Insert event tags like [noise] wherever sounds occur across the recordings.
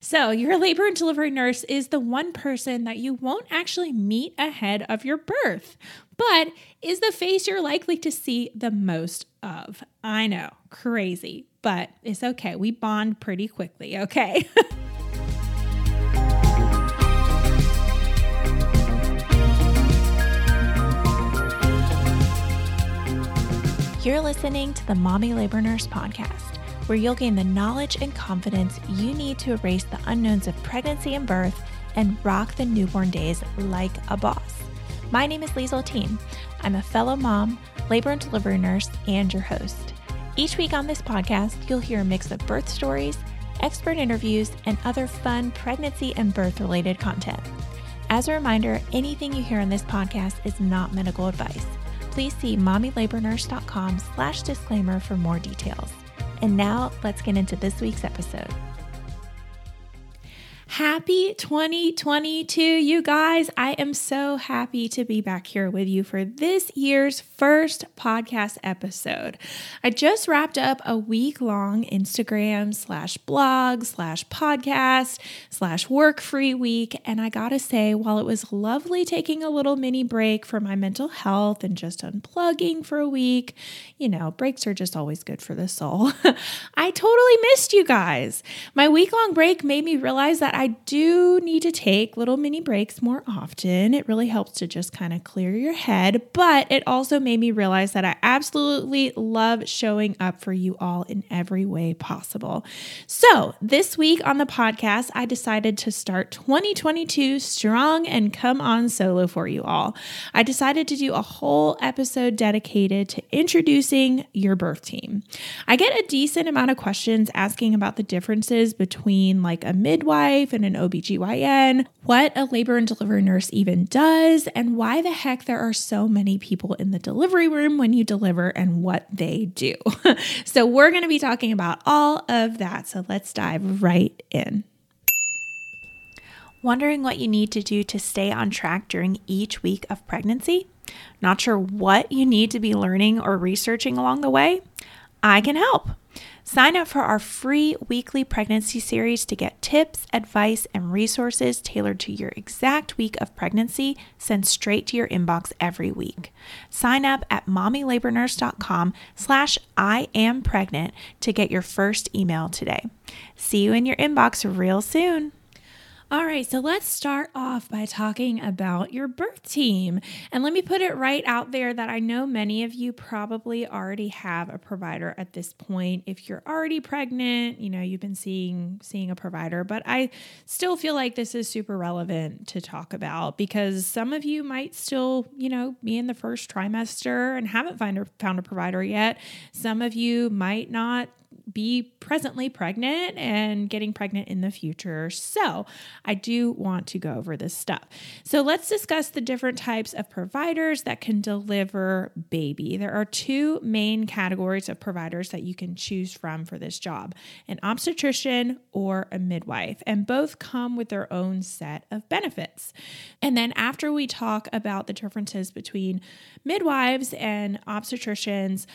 So, your labor and delivery nurse is the one person that you won't actually meet ahead of your birth, but is the face you're likely to see the most of. I know, crazy, but it's okay. We bond pretty quickly, okay? [laughs] You're listening to the Mommy Labor Nurse Podcast where you'll gain the knowledge and confidence you need to erase the unknowns of pregnancy and birth and rock the newborn days like a boss. My name is Liesel Teen. I'm a fellow mom, labor and delivery nurse, and your host. Each week on this podcast, you'll hear a mix of birth stories, expert interviews, and other fun pregnancy and birth related content. As a reminder, anything you hear on this podcast is not medical advice. Please see mommylabornurse.com slash disclaimer for more details. And now let's get into this week's episode. Happy 2022, you guys. I am so happy to be back here with you for this year's first podcast episode. I just wrapped up a week long Instagram slash blog slash podcast slash work free week. And I gotta say, while it was lovely taking a little mini break for my mental health and just unplugging for a week, you know, breaks are just always good for the soul. [laughs] I totally missed you guys. My week long break made me realize that I do need to take little mini breaks more often. It really helps to just kind of clear your head, but it also made me realize that I absolutely love showing up for you all in every way possible. So, this week on the podcast, I decided to start 2022 strong and come on solo for you all. I decided to do a whole episode dedicated to introducing your birth team. I get a decent amount of questions asking about the differences between like a midwife and an OBGYN, what a labor and delivery nurse even does, and why the heck there are so many people in the delivery room when you deliver and what they do. [laughs] so, we're going to be talking about all of that. So, let's dive right in. Wondering what you need to do to stay on track during each week of pregnancy? Not sure what you need to be learning or researching along the way? I can help. Sign up for our free weekly pregnancy series to get tips, advice, and resources tailored to your exact week of pregnancy sent straight to your inbox every week. Sign up at mommylabornurse.com slash I am pregnant to get your first email today. See you in your inbox real soon. All right, so let's start off by talking about your birth team. And let me put it right out there that I know many of you probably already have a provider at this point. If you're already pregnant, you know, you've been seeing seeing a provider, but I still feel like this is super relevant to talk about because some of you might still, you know, be in the first trimester and haven't find a, found a provider yet. Some of you might not be presently pregnant and getting pregnant in the future. So, I do want to go over this stuff. So, let's discuss the different types of providers that can deliver baby. There are two main categories of providers that you can choose from for this job an obstetrician or a midwife, and both come with their own set of benefits. And then, after we talk about the differences between midwives and obstetricians,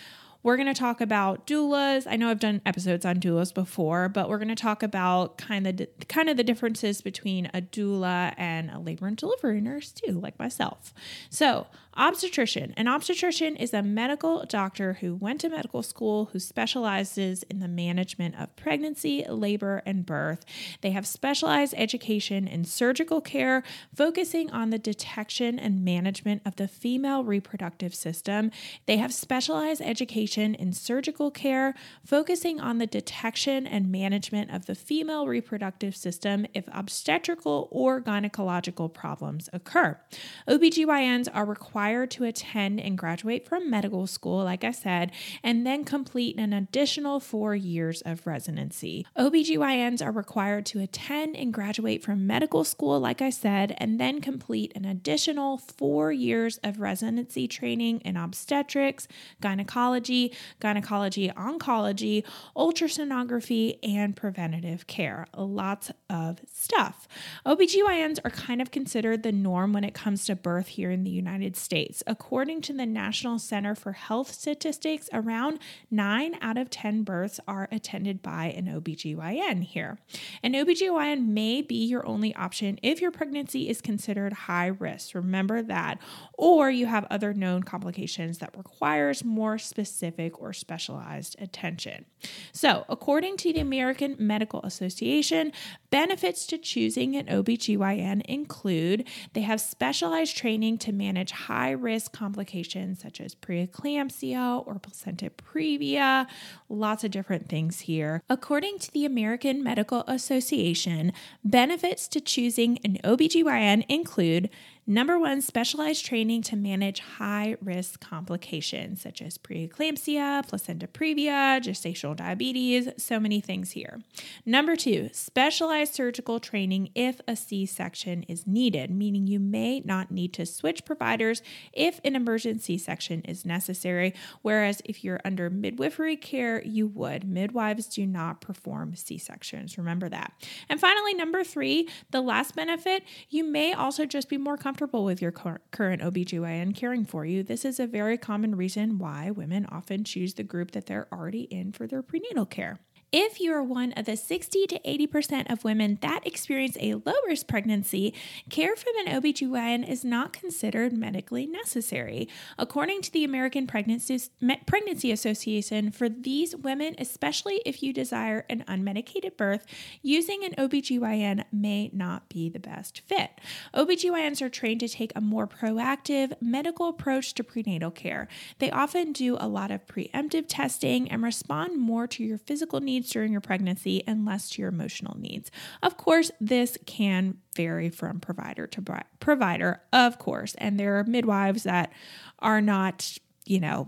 we're going to talk about doulas. I know I've done episodes on doulas before, but we're going to talk about kind of kind of the differences between a doula and a labor and delivery nurse too, like myself. So, Obstetrician. An obstetrician is a medical doctor who went to medical school who specializes in the management of pregnancy, labor, and birth. They have specialized education in surgical care, focusing on the detection and management of the female reproductive system. They have specialized education in surgical care, focusing on the detection and management of the female reproductive system if obstetrical or gynecological problems occur. OBGYNs are required to attend and graduate from medical school, like I said, and then complete an additional four years of residency. OBGYNs are required to attend and graduate from medical school, like I said, and then complete an additional four years of residency training in obstetrics, gynecology, gynecology oncology, ultrasonography, and preventative care. Lots of stuff. OBGYNs are kind of considered the norm when it comes to birth here in the United States. According to the National Center for Health Statistics, around 9 out of 10 births are attended by an OBGYN here. An OBGYN may be your only option if your pregnancy is considered high risk. Remember that. Or you have other known complications that requires more specific or specialized attention. So, according to the American Medical Association, benefits to choosing an OBGYN include they have specialized training to manage high risk complications such as preeclampsia or placenta previa, lots of different things here. According to the American Medical Association, benefits to choosing an OBGYN include Number one, specialized training to manage high risk complications such as preeclampsia, placenta previa, gestational diabetes, so many things here. Number two, specialized surgical training if a C section is needed, meaning you may not need to switch providers if an emergency section is necessary, whereas if you're under midwifery care, you would. Midwives do not perform C sections. Remember that. And finally, number three, the last benefit, you may also just be more comfortable comfortable with your current OBGYN caring for you, this is a very common reason why women often choose the group that they're already in for their prenatal care. If you are one of the 60 to 80% of women that experience a low risk pregnancy, care from an OBGYN is not considered medically necessary. According to the American Pregnancy, Association, for these women, especially if you desire an unmedicated birth, using an OBGYN may not be the best fit. OBGYNs are trained to take a more proactive medical approach to prenatal care. They often do a lot of preemptive testing and respond more to your physical needs needs during your pregnancy and less to your emotional needs. Of course, this can vary from provider to provider, of course, and there are midwives that are not you know,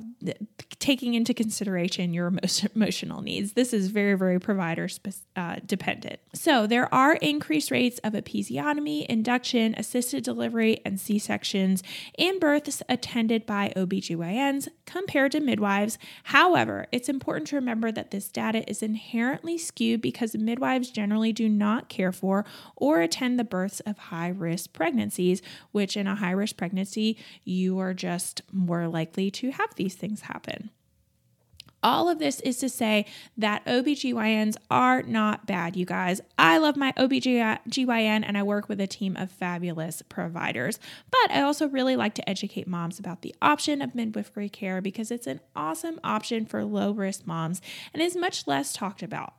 taking into consideration your [laughs] emotional needs. This is very, very provider uh, dependent. So, there are increased rates of episiotomy, induction, assisted delivery, and C sections in births attended by OBGYNs compared to midwives. However, it's important to remember that this data is inherently skewed because midwives generally do not care for or attend the births of high risk pregnancies, which in a high risk pregnancy, you are just more likely to have these things happen. All of this is to say that OBGYNs are not bad, you guys. I love my OBGYN and I work with a team of fabulous providers. But I also really like to educate moms about the option of midwifery care because it's an awesome option for low risk moms and is much less talked about.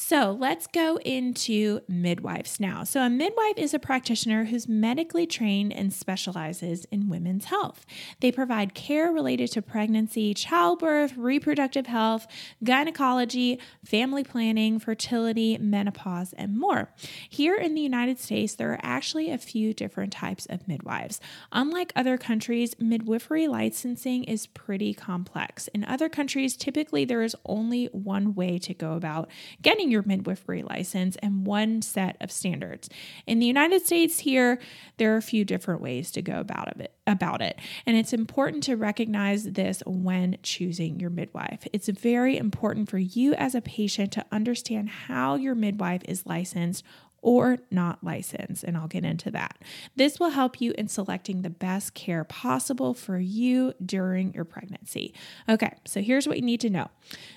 So let's go into midwives now. So, a midwife is a practitioner who's medically trained and specializes in women's health. They provide care related to pregnancy, childbirth, reproductive health, gynecology, family planning, fertility, menopause, and more. Here in the United States, there are actually a few different types of midwives. Unlike other countries, midwifery licensing is pretty complex. In other countries, typically there is only one way to go about getting your midwifery license and one set of standards. In the United States here, there are a few different ways to go about it about it. And it's important to recognize this when choosing your midwife. It's very important for you as a patient to understand how your midwife is licensed or not licensed, and I'll get into that. This will help you in selecting the best care possible for you during your pregnancy. Okay, so here's what you need to know.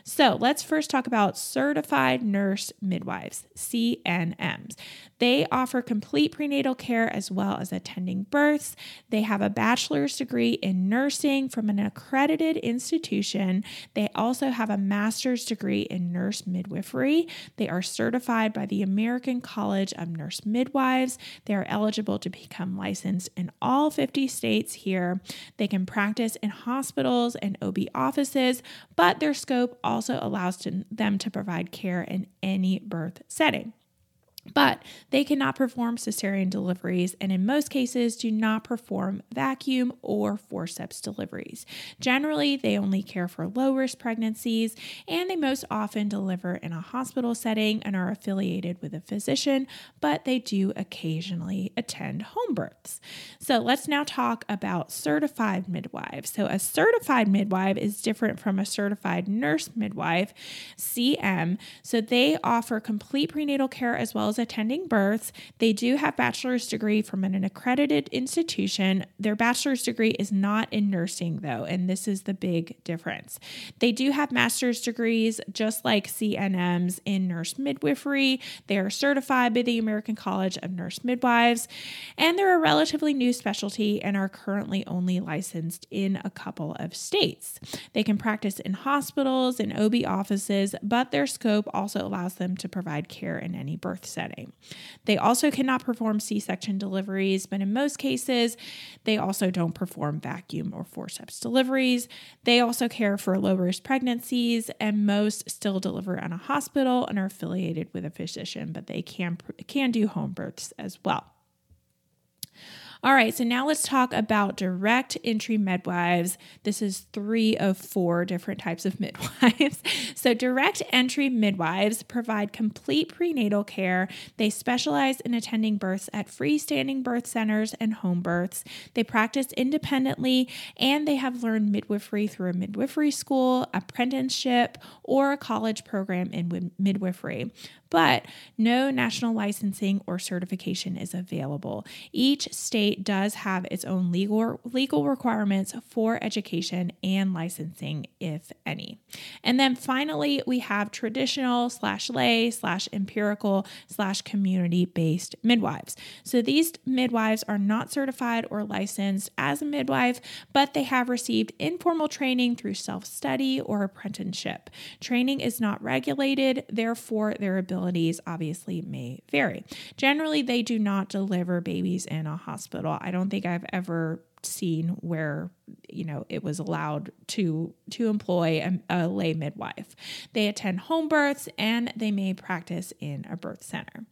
So let's first talk about certified nurse midwives, CNMs. They offer complete prenatal care as well as attending births. They have a bachelor's degree in nursing from an accredited institution. They also have a master's degree in nurse midwifery. They are certified by the American College College of Nurse Midwives. They are eligible to become licensed in all 50 states here. They can practice in hospitals and OB offices, but their scope also allows to, them to provide care in any birth setting but they cannot perform cesarean deliveries and in most cases do not perform vacuum or forceps deliveries. Generally, they only care for low risk pregnancies and they most often deliver in a hospital setting and are affiliated with a physician, but they do occasionally attend home births. So let's now talk about certified midwives. So a certified midwife is different from a certified nurse midwife, CM. So they offer complete prenatal care as well attending births. They do have bachelor's degree from an accredited institution. Their bachelor's degree is not in nursing though, and this is the big difference. They do have master's degrees just like CNMs in nurse midwifery. They are certified by the American College of Nurse Midwives, and they're a relatively new specialty and are currently only licensed in a couple of states. They can practice in hospitals and OB offices, but their scope also allows them to provide care in any birth setting setting. They also cannot perform C section deliveries, but in most cases, they also don't perform vacuum or forceps deliveries. They also care for low risk pregnancies, and most still deliver in a hospital and are affiliated with a physician, but they can, can do home births as well. All right, so now let's talk about direct entry midwives. This is three of four different types of [laughs] midwives. so, direct entry midwives provide complete prenatal care. They specialize in attending births at freestanding birth centers and home births. They practice independently and they have learned midwifery through a midwifery school, apprenticeship, or a college program in midwifery but no national licensing or certification is available. Each state does have its own legal legal requirements for education and licensing, if any. And then finally, we have traditional slash lay slash empirical slash community based midwives. So these midwives are not certified or licensed as a midwife, but they have received informal training through self study or apprenticeship. Training is not regulated, therefore, their ability abilities obviously may vary. Generally, they do not deliver babies in a hospital. I don't think I've ever seen where you know it was allowed to to employ a, a, lay midwife they attend home births and they may practice in a birth center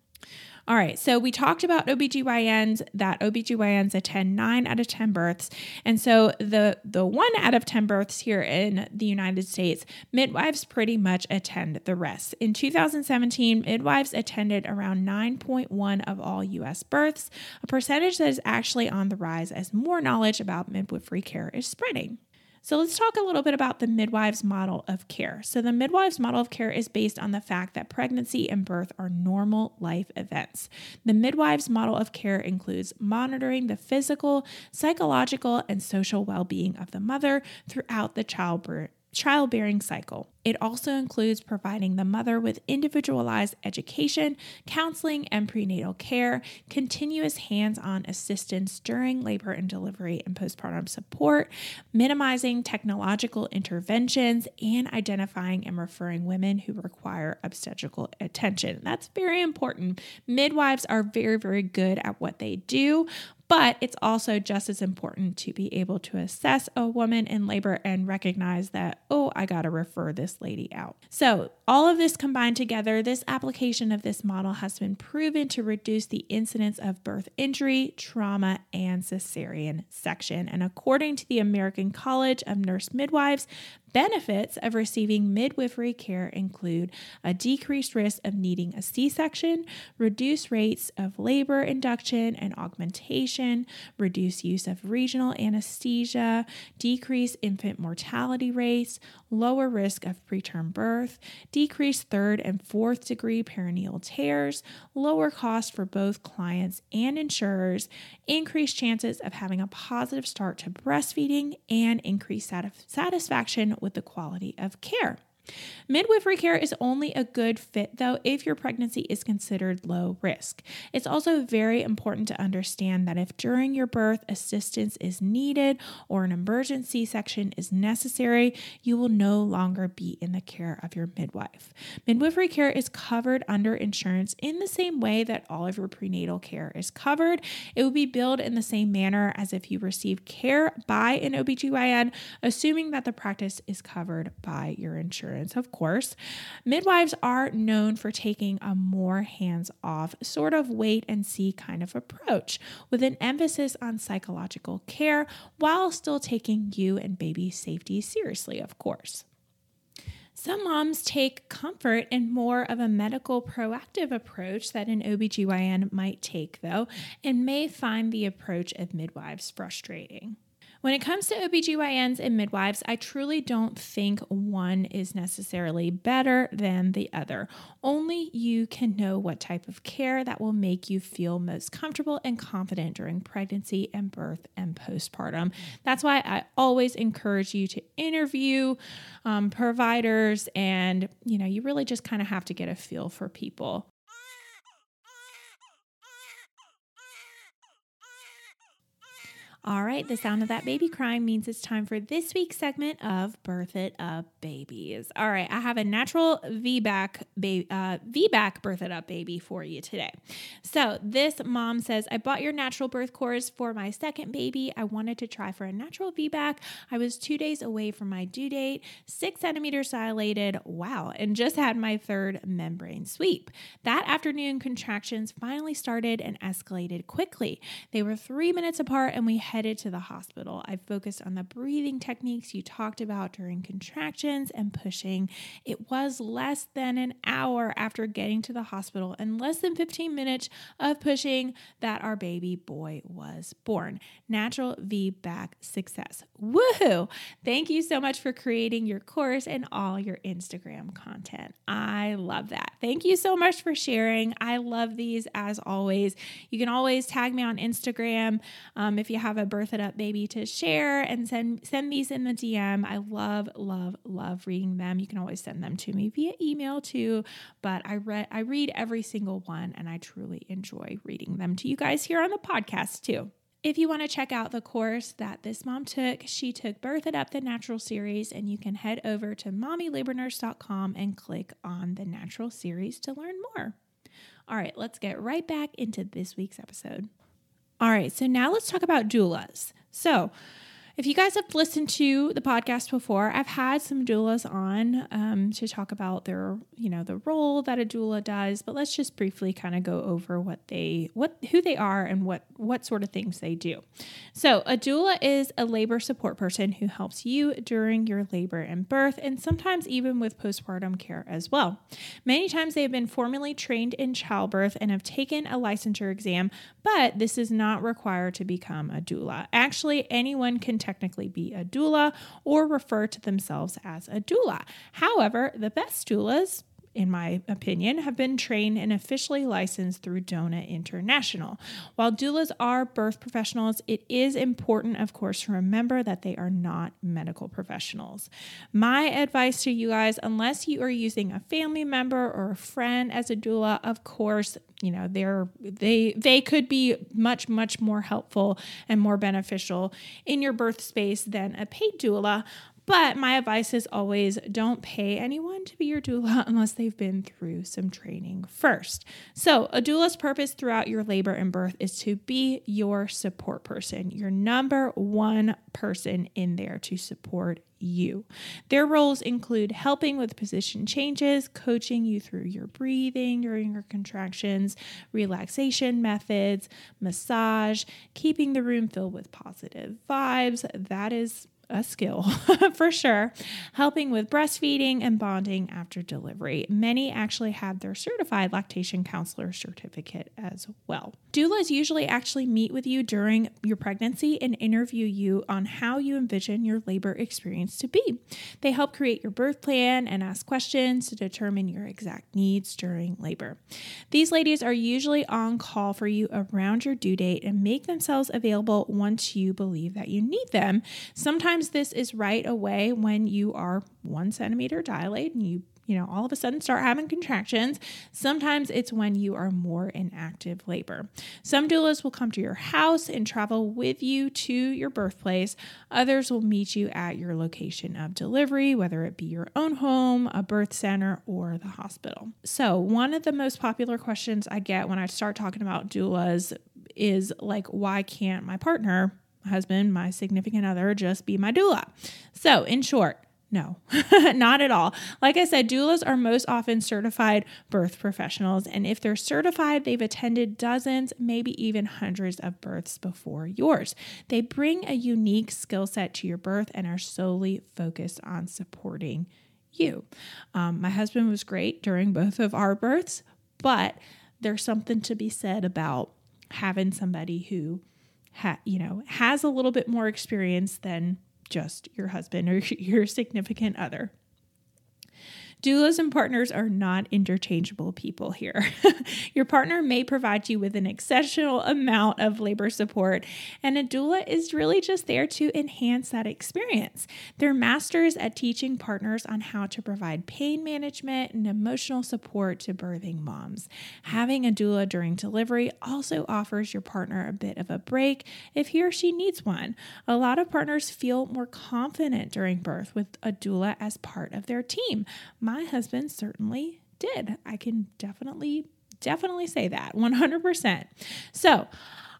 all right, so we talked about OBGYNs that OBGYNs attend 9 out of 10 births. And so the the 1 out of 10 births here in the United States, midwives pretty much attend the rest. In 2017, midwives attended around 9.1 of all US births, a percentage that is actually on the rise as more knowledge about midwifery care is spreading. So let's talk a little bit about the midwives model of care. So the midwives model of care is based on the fact that pregnancy and birth are normal life events. The midwives model of care includes monitoring the physical, psychological, and social well-being of the mother throughout the childbirth childbearing cycle. It also includes providing the mother with individualized education, counseling, and prenatal care, continuous hands on assistance during labor and delivery and postpartum support, minimizing technological interventions, and identifying and referring women who require obstetrical attention. That's very important. Midwives are very, very good at what they do, but it's also just as important to be able to assess a woman in labor and recognize that, oh, I got to refer this lady out. So, all of this combined together, this application of this model has been proven to reduce the incidence of birth injury, trauma, and cesarean section. And according to the American College of Nurse Midwives, Benefits of receiving midwifery care include a decreased risk of needing a C section, reduced rates of labor induction and augmentation, reduced use of regional anesthesia, decreased infant mortality rates, lower risk of preterm birth, decreased third and fourth degree perineal tears, lower cost for both clients and insurers, increased chances of having a positive start to breastfeeding, and increased satisfaction with the quality of care. Midwifery care is only a good fit, though, if your pregnancy is considered low risk. It's also very important to understand that if during your birth assistance is needed or an emergency section is necessary, you will no longer be in the care of your midwife. Midwifery care is covered under insurance in the same way that all of your prenatal care is covered. It will be billed in the same manner as if you received care by an OBGYN, assuming that the practice is covered by your insurance, of course. Midwives are known for taking a more hands off, sort of wait and see kind of approach, with an emphasis on psychological care while still taking you and baby safety seriously, of course. Some moms take comfort in more of a medical proactive approach that an OBGYN might take, though, and may find the approach of midwives frustrating. When it comes to OBGYNs and midwives, I truly don't think one is necessarily better than the other. Only you can know what type of care that will make you feel most comfortable and confident during pregnancy and birth and postpartum. That's why I always encourage you to interview um, providers, and you know, you really just kind of have to get a feel for people. All right, the sound of that baby crying means it's time for this week's segment of Birth It Up Babies. All right, I have a natural VBAC, ba- uh, VBAC Birth It Up baby for you today. So, this mom says, I bought your natural birth course for my second baby. I wanted to try for a natural VBAC. I was two days away from my due date, six centimeters dilated, wow, and just had my third membrane sweep. That afternoon, contractions finally started and escalated quickly. They were three minutes apart, and we headed to the hospital. I focused on the breathing techniques you talked about during contractions and pushing. It was less than an hour after getting to the hospital and less than 15 minutes of pushing that our baby boy was born. Natural VBAC success. Woohoo! Thank you so much for creating your course and all your Instagram content. I love that. Thank you so much for sharing. I love these as always. You can always tag me on Instagram um, if you have a birth it up baby to share and send send these in the DM. I love love love reading them. You can always send them to me via email too, but I read I read every single one and I truly enjoy reading them to you guys here on the podcast too. If you want to check out the course that this mom took, she took Birth It Up the Natural Series, and you can head over to mommylabornurse.com and click on the Natural Series to learn more. All right, let's get right back into this week's episode. All right, so now let's talk about doulas. So, if you guys have listened to the podcast before, I've had some doulas on um, to talk about their, you know, the role that a doula does. But let's just briefly kind of go over what they, what, who they are, and what what sort of things they do. So, a doula is a labor support person who helps you during your labor and birth, and sometimes even with postpartum care as well. Many times they have been formally trained in childbirth and have taken a licensure exam, but this is not required to become a doula. Actually, anyone can technically be a doula or refer to themselves as a doula. However, the best doulas in my opinion, have been trained and officially licensed through DONA International. While doulas are birth professionals, it is important, of course, to remember that they are not medical professionals. My advice to you guys, unless you are using a family member or a friend as a doula, of course, you know they're they they could be much much more helpful and more beneficial in your birth space than a paid doula but my advice is always don't pay anyone to be your doula [laughs] unless they've been through some training first. So, a doula's purpose throughout your labor and birth is to be your support person, your number one person in there to support you. Their roles include helping with position changes, coaching you through your breathing during your contractions, relaxation methods, massage, keeping the room filled with positive vibes. That is a skill [laughs] for sure, helping with breastfeeding and bonding after delivery. Many actually have their certified lactation counselor certificate as well. Doulas usually actually meet with you during your pregnancy and interview you on how you envision your labor experience to be. They help create your birth plan and ask questions to determine your exact needs during labor. These ladies are usually on call for you around your due date and make themselves available once you believe that you need them. Sometimes sometimes this is right away when you are one centimeter dilated and you you know, all of a sudden start having contractions. Sometimes it's when you are more in active labor. Some doulas will come to your house and travel with you to your birthplace. Others will meet you at your location of delivery, whether it be your own home, a birth center, or the hospital. So, one of the most popular questions I get when I start talking about doulas is like, why can't my partner, husband, my significant other just be my doula? So, in short, no, [laughs] not at all. Like I said, doulas are most often certified birth professionals. And if they're certified, they've attended dozens, maybe even hundreds of births before yours. They bring a unique skill set to your birth and are solely focused on supporting you. Um, my husband was great during both of our births, but there's something to be said about having somebody who, ha- you know, has a little bit more experience than just your husband or [laughs] your significant other. Doulas and partners are not interchangeable people here. [laughs] Your partner may provide you with an exceptional amount of labor support, and a doula is really just there to enhance that experience. They're masters at teaching partners on how to provide pain management and emotional support to birthing moms. Having a doula during delivery also offers your partner a bit of a break if he or she needs one. A lot of partners feel more confident during birth with a doula as part of their team my husband certainly did. I can definitely, definitely say that 100%. So,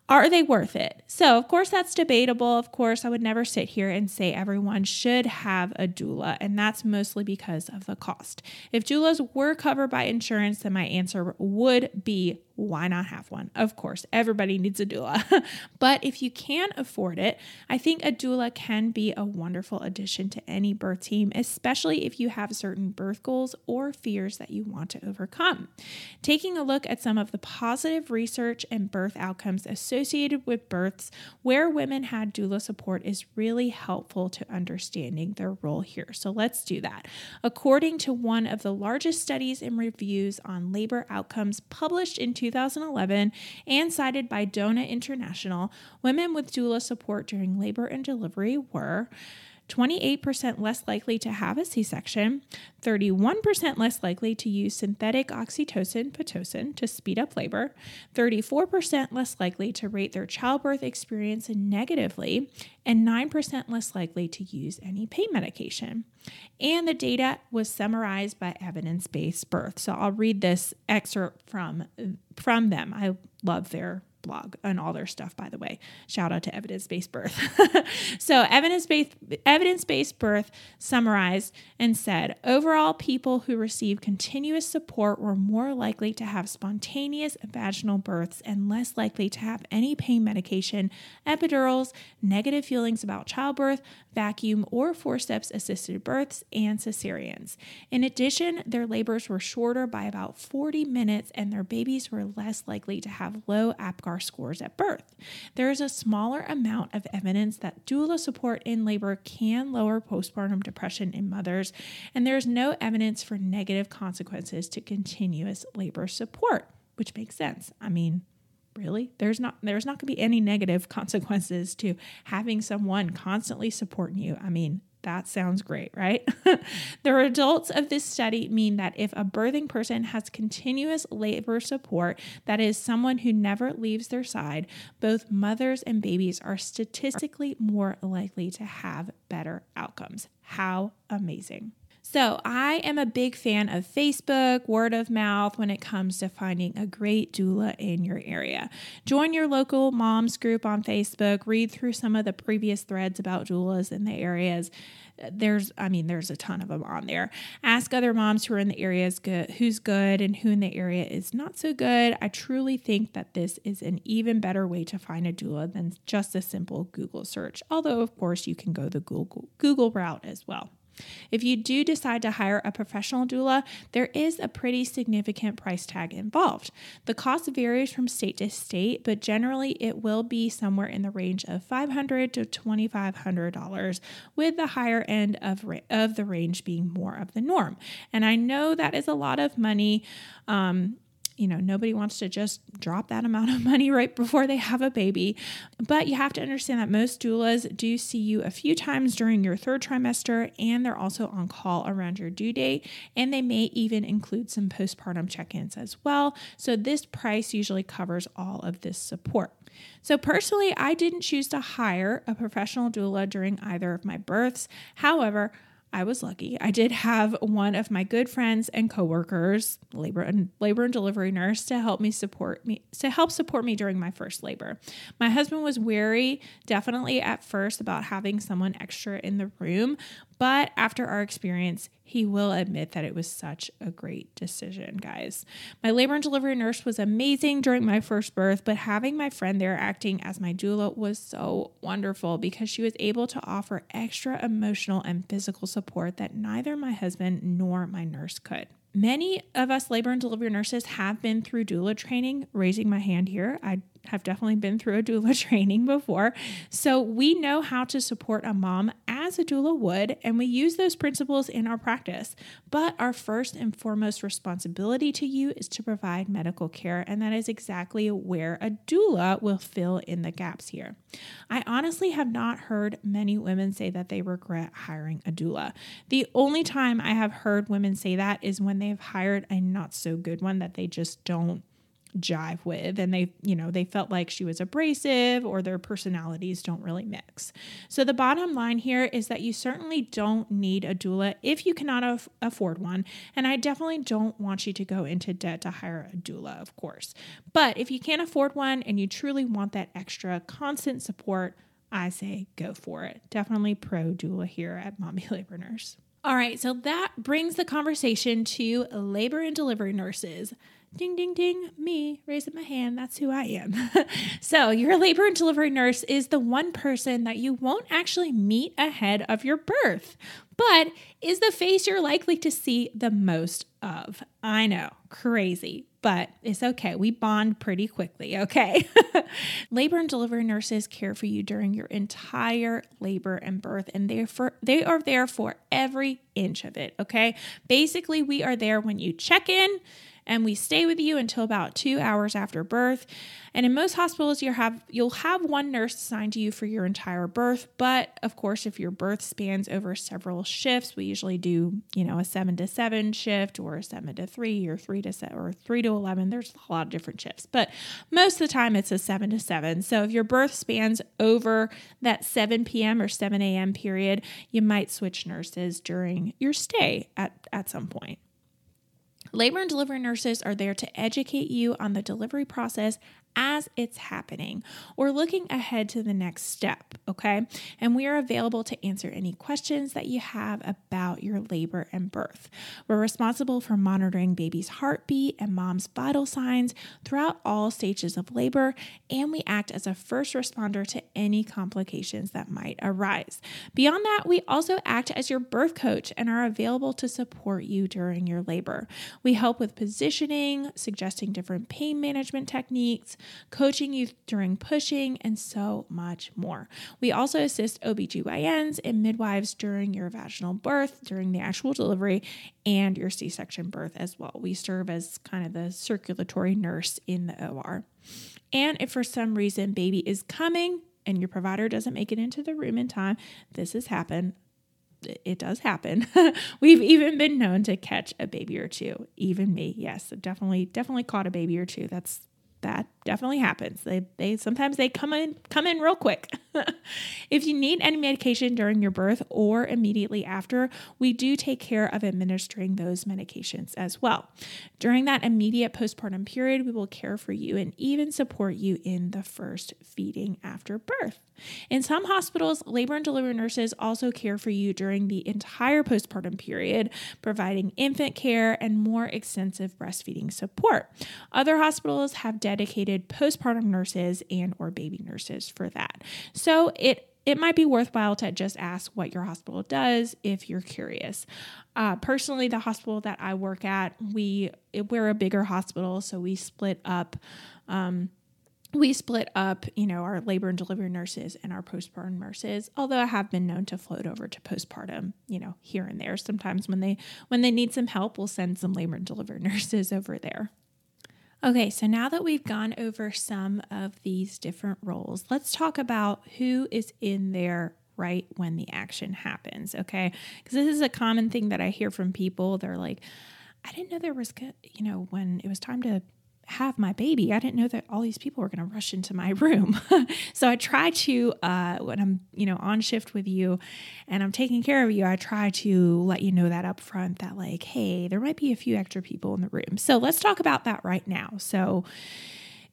are they worth it? So, of course, that's debatable. Of course, I would never sit here and say everyone should have a doula, and that's mostly because of the cost. If doulas were covered by insurance, then my answer would be why not have one? Of course, everybody needs a doula. [laughs] but if you can afford it, I think a doula can be a wonderful addition to any birth team, especially if you have certain birth goals or fears that you want to overcome. Taking a look at some of the positive research and birth outcomes associated with births where women had doula support is really helpful to understanding their role here. So let's do that. According to one of the largest studies and reviews on labor outcomes published in 2011 and cited by DONA International, women with doula support during labor and delivery were 28% less likely to have a C section, 31% less likely to use synthetic oxytocin, Pitocin, to speed up labor, 34% less likely to rate their childbirth experience negatively, and 9% less likely to use any pain medication. And the data was summarized by evidence based birth. So I'll read this excerpt from, from them. I love their blog and all their stuff by the way. Shout out to evidence-based birth. [laughs] So evidence-based evidence-based birth summarized and said overall people who receive continuous support were more likely to have spontaneous vaginal births and less likely to have any pain medication epidurals negative feelings about childbirth vacuum or forceps assisted births and cesareans in addition their labors were shorter by about 40 minutes and their babies were less likely to have low apgar scores at birth. There is a smaller amount of evidence that doula support in labor can lower postpartum depression in mothers, and there is no evidence for negative consequences to continuous labor support, which makes sense. I mean, really there's not there's not going to be any negative [laughs] consequences to having someone constantly supporting you i mean that sounds great, right? [laughs] the results of this study mean that if a birthing person has continuous labor support, that is, someone who never leaves their side, both mothers and babies are statistically more likely to have better outcomes. How amazing! So, I am a big fan of Facebook, word of mouth when it comes to finding a great doula in your area. Join your local moms group on Facebook, read through some of the previous threads about doulas in the areas. There's, I mean, there's a ton of them on there. Ask other moms who are in the areas good, who's good and who in the area is not so good. I truly think that this is an even better way to find a doula than just a simple Google search. Although, of course, you can go the Google Google route as well. If you do decide to hire a professional doula, there is a pretty significant price tag involved. The cost varies from state to state, but generally it will be somewhere in the range of $500 to $2,500, with the higher end of, of the range being more of the norm. And I know that is a lot of money. Um, You know, nobody wants to just drop that amount of money [laughs] right before they have a baby. But you have to understand that most doulas do see you a few times during your third trimester, and they're also on call around your due date. And they may even include some postpartum check ins as well. So this price usually covers all of this support. So, personally, I didn't choose to hire a professional doula during either of my births. However, I was lucky. I did have one of my good friends and coworkers, labor and labor and delivery nurse, to help me support me to help support me during my first labor. My husband was wary, definitely at first, about having someone extra in the room, but after our experience, he will admit that it was such a great decision, guys. My labor and delivery nurse was amazing during my first birth, but having my friend there acting as my doula was so wonderful because she was able to offer extra emotional and physical support that neither my husband nor my nurse could. Many of us labor and delivery nurses have been through doula training. Raising my hand here, I have definitely been through a doula [laughs] training before. So we know how to support a mom as a doula would, and we use those principles in our practice. But our first and foremost responsibility to you is to provide medical care, and that is exactly where a doula will fill in the gaps here. I honestly have not heard many women say that they regret hiring a doula. The only time I have heard women say that is when they've hired a not so good one that they just don't jive with and they you know they felt like she was abrasive or their personalities don't really mix. So the bottom line here is that you certainly don't need a doula if you cannot af- afford one and i definitely don't want you to go into debt to hire a doula of course. But if you can't afford one and you truly want that extra constant support i say go for it. Definitely pro doula here at mommy [laughs] labor nurse. All right so that brings the conversation to labor and delivery nurses ding, ding, ding, me raising my hand. That's who I am. [laughs] so, your labor and delivery nurse is the one person that you won't actually meet ahead of your birth, but is the face you're likely to see the most of. I know, crazy, but it's okay. We bond pretty quickly, okay? [laughs] labor and delivery nurses care for you during your entire labor and birth, and they for they are there for every inch of it, okay? Basically, we are there when you check in and we stay with you until about two hours after birth. And in most hospitals, you have you'll have one nurse assigned to you for your entire birth. But of course, if your birth spans over several shifts, we usually do you know a seven to seven shift or a seven to three or three to seven or three to eleven. There's a lot of different shifts, but most of the time it's a seven to seven. So if your birth spans over that 7 p.m. or 7 a.m. period, you might switch nurses during your stay at, at some point. Labor and delivery nurses are there to educate you on the delivery process as it's happening or looking ahead to the next step, okay? And we are available to answer any questions that you have about your labor and birth. We're responsible for monitoring baby's heartbeat and mom's vital signs throughout all stages of labor, and we act as a first responder to any complications that might arise. Beyond that, we also act as your birth coach and are available to support you during your labor. We help with positioning, suggesting different pain management techniques, coaching you during pushing, and so much more. We also assist OBGYNs and midwives during your vaginal birth, during the actual delivery, and your C section birth as well. We serve as kind of the circulatory nurse in the OR. And if for some reason baby is coming, and your provider doesn't make it into the room in time, this has happened it does happen. [laughs] We've even been known to catch a baby or two. Even me, yes, definitely, definitely caught a baby or two. That's that definitely happens. They they sometimes they come in come in real quick. [laughs] if you need any medication during your birth or immediately after, we do take care of administering those medications as well. During that immediate postpartum period, we will care for you and even support you in the first feeding after birth. In some hospitals, labor and delivery nurses also care for you during the entire postpartum period, providing infant care and more extensive breastfeeding support. Other hospitals have dedicated postpartum nurses and or baby nurses for that. So it it might be worthwhile to just ask what your hospital does if you're curious. Uh, personally, the hospital that I work at, we we're a bigger hospital, so we split up. Um, we split up, you know, our labor and delivery nurses and our postpartum nurses. Although I have been known to float over to postpartum, you know, here and there. Sometimes when they when they need some help, we'll send some labor and delivery [laughs] nurses over there. Okay, so now that we've gone over some of these different roles, let's talk about who is in there right when the action happens, okay? Because this is a common thing that I hear from people. They're like, I didn't know there was, you know, when it was time to have my baby, I didn't know that all these people were going to rush into my [laughs] room. so I try to, uh, when I'm, you know, on shift with you and I'm taking care of you, I try to let you know that up front that, like, hey, there might be a few extra people in the room. So let's talk about that right now. So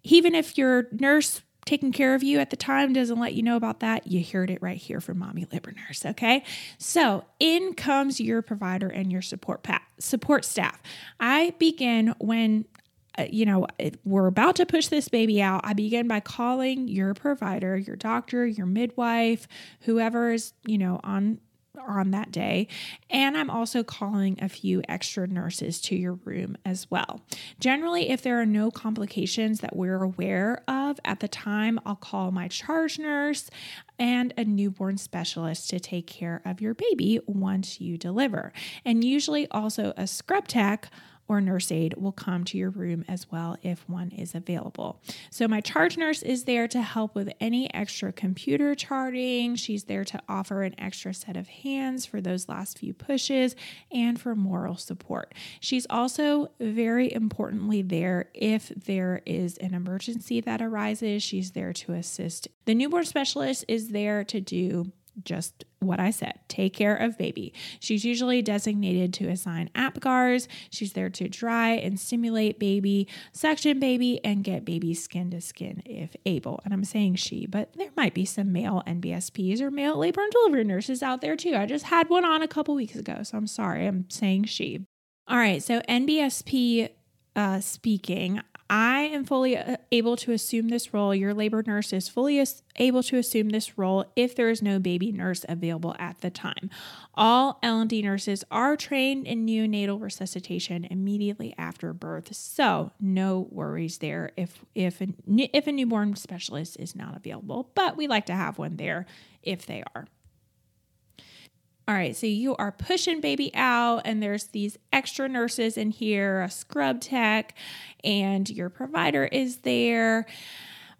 even if your nurse taking care of you at the time doesn't let you know about that, you heard it right here from Mommy Labor Nurse. Okay, so in comes your provider and your support pa- support staff. I begin when Uh, you know, we're about to push this baby out, I begin by calling your provider, your doctor, your midwife, whoever is, you know, on on that day. And I'm also calling a few extra nurses to your room as well. Generally, if there are no complications that we're aware of at the time, I'll call my charge nurse and a newborn specialist to take care of your baby once you deliver. And usually also a scrub tech or nurse aide will come to your room as well if one is available. So, my charge nurse is there to help with any extra computer charting. She's there to offer an extra set of hands for those last few pushes and for moral support. She's also very importantly there if there is an emergency that arises. She's there to assist. The newborn specialist is there to do just what I said take care of baby. She's usually designated to assign APGARs. She's there to dry and stimulate baby, suction baby, and get baby skin to skin if able. And I'm saying she, but there might be some male NBSPs or male labor and delivery nurses out there too. I just had one on a couple weeks ago, so I'm sorry. I'm saying she. All right, so NBSP uh, speaking, I am fully uh, able to assume this role. Your labor nurse is fully able to assume this role if there is no baby nurse available at the time. All L&D nurses are trained in neonatal resuscitation immediately after birth, so no worries there if if a, if a newborn specialist is not available. But we like to have one there if they are. All right, so you are pushing baby out, and there's these extra nurses in here, a scrub tech, and your provider is there.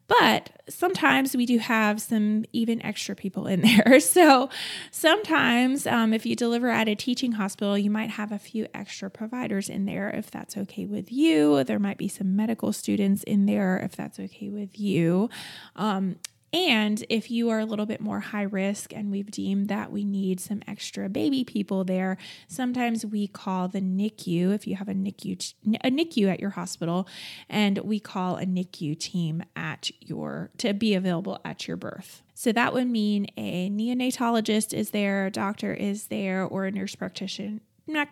But sometimes we do have some even extra people in [laughs] there. So sometimes, um, if you deliver at a teaching hospital, you might have a few extra providers in there if that's okay with you. There might be some medical students in there if that's okay with you. Um, and if you are a little bit more high risk and we've deemed that we need some extra baby people there, sometimes we call the NICU if you have a NICU a NICU at your hospital and we call a NICU team at your to be available at your birth. So that would mean a neonatologist is there, a doctor is there or a nurse practitioner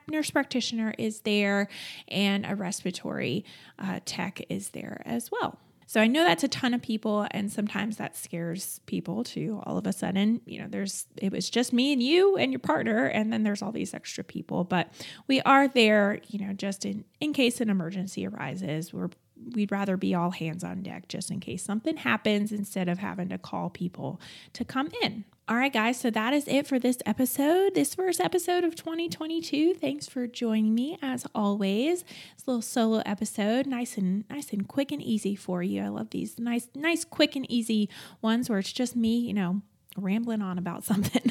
nurse practitioner is there and a respiratory uh, tech is there as well. So I know that's a ton of people, and sometimes that scares people to all of a sudden, you know, there's it was just me and you and your partner, and then there's all these extra people. But we are there, you know, just in in case an emergency arises. We're we'd rather be all hands on deck just in case something happens instead of having to call people to come in. All right, guys, so that is it for this episode, this first episode of 2022. Thanks for joining me as always. A little solo episode, nice and nice and quick and easy for you. I love these nice, nice, quick and easy ones where it's just me, you know, rambling on about [laughs] something.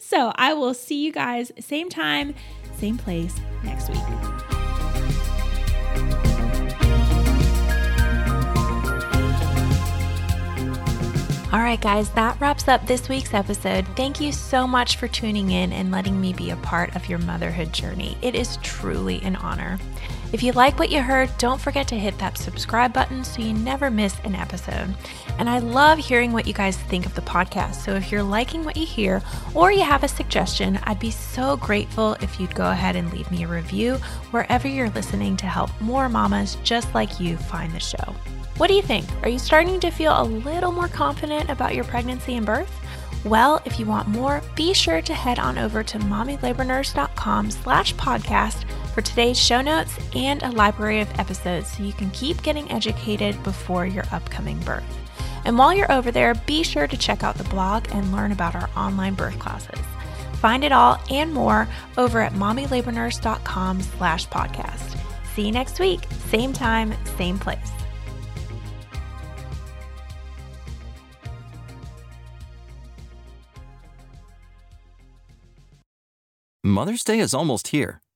so I will see you guys same time, same place next week. Right, guys, that wraps up this week's episode. Thank you so much for tuning in and letting me be a part of your motherhood journey. It is truly an honor. If you like what you heard, don't forget to hit that subscribe button so you never miss an episode. And I love hearing what you guys think of the podcast. So if you're liking what you hear or you have a suggestion, I'd be so grateful if you'd go ahead and leave me a review wherever you're listening to help more mamas just like you find the show. What do you think? Are you starting to feel a little more confident about your pregnancy and birth? Well, if you want more, be sure to head on over to mommylabornurse.com slash podcast for today's show notes and a library of episodes so you can keep getting educated before your upcoming birth. And while you're over there, be sure to check out the blog and learn about our online birth classes. Find it all and more over at mommylabornurse.com slash podcast. See you next week, same time, same place. Mother's Day is almost here,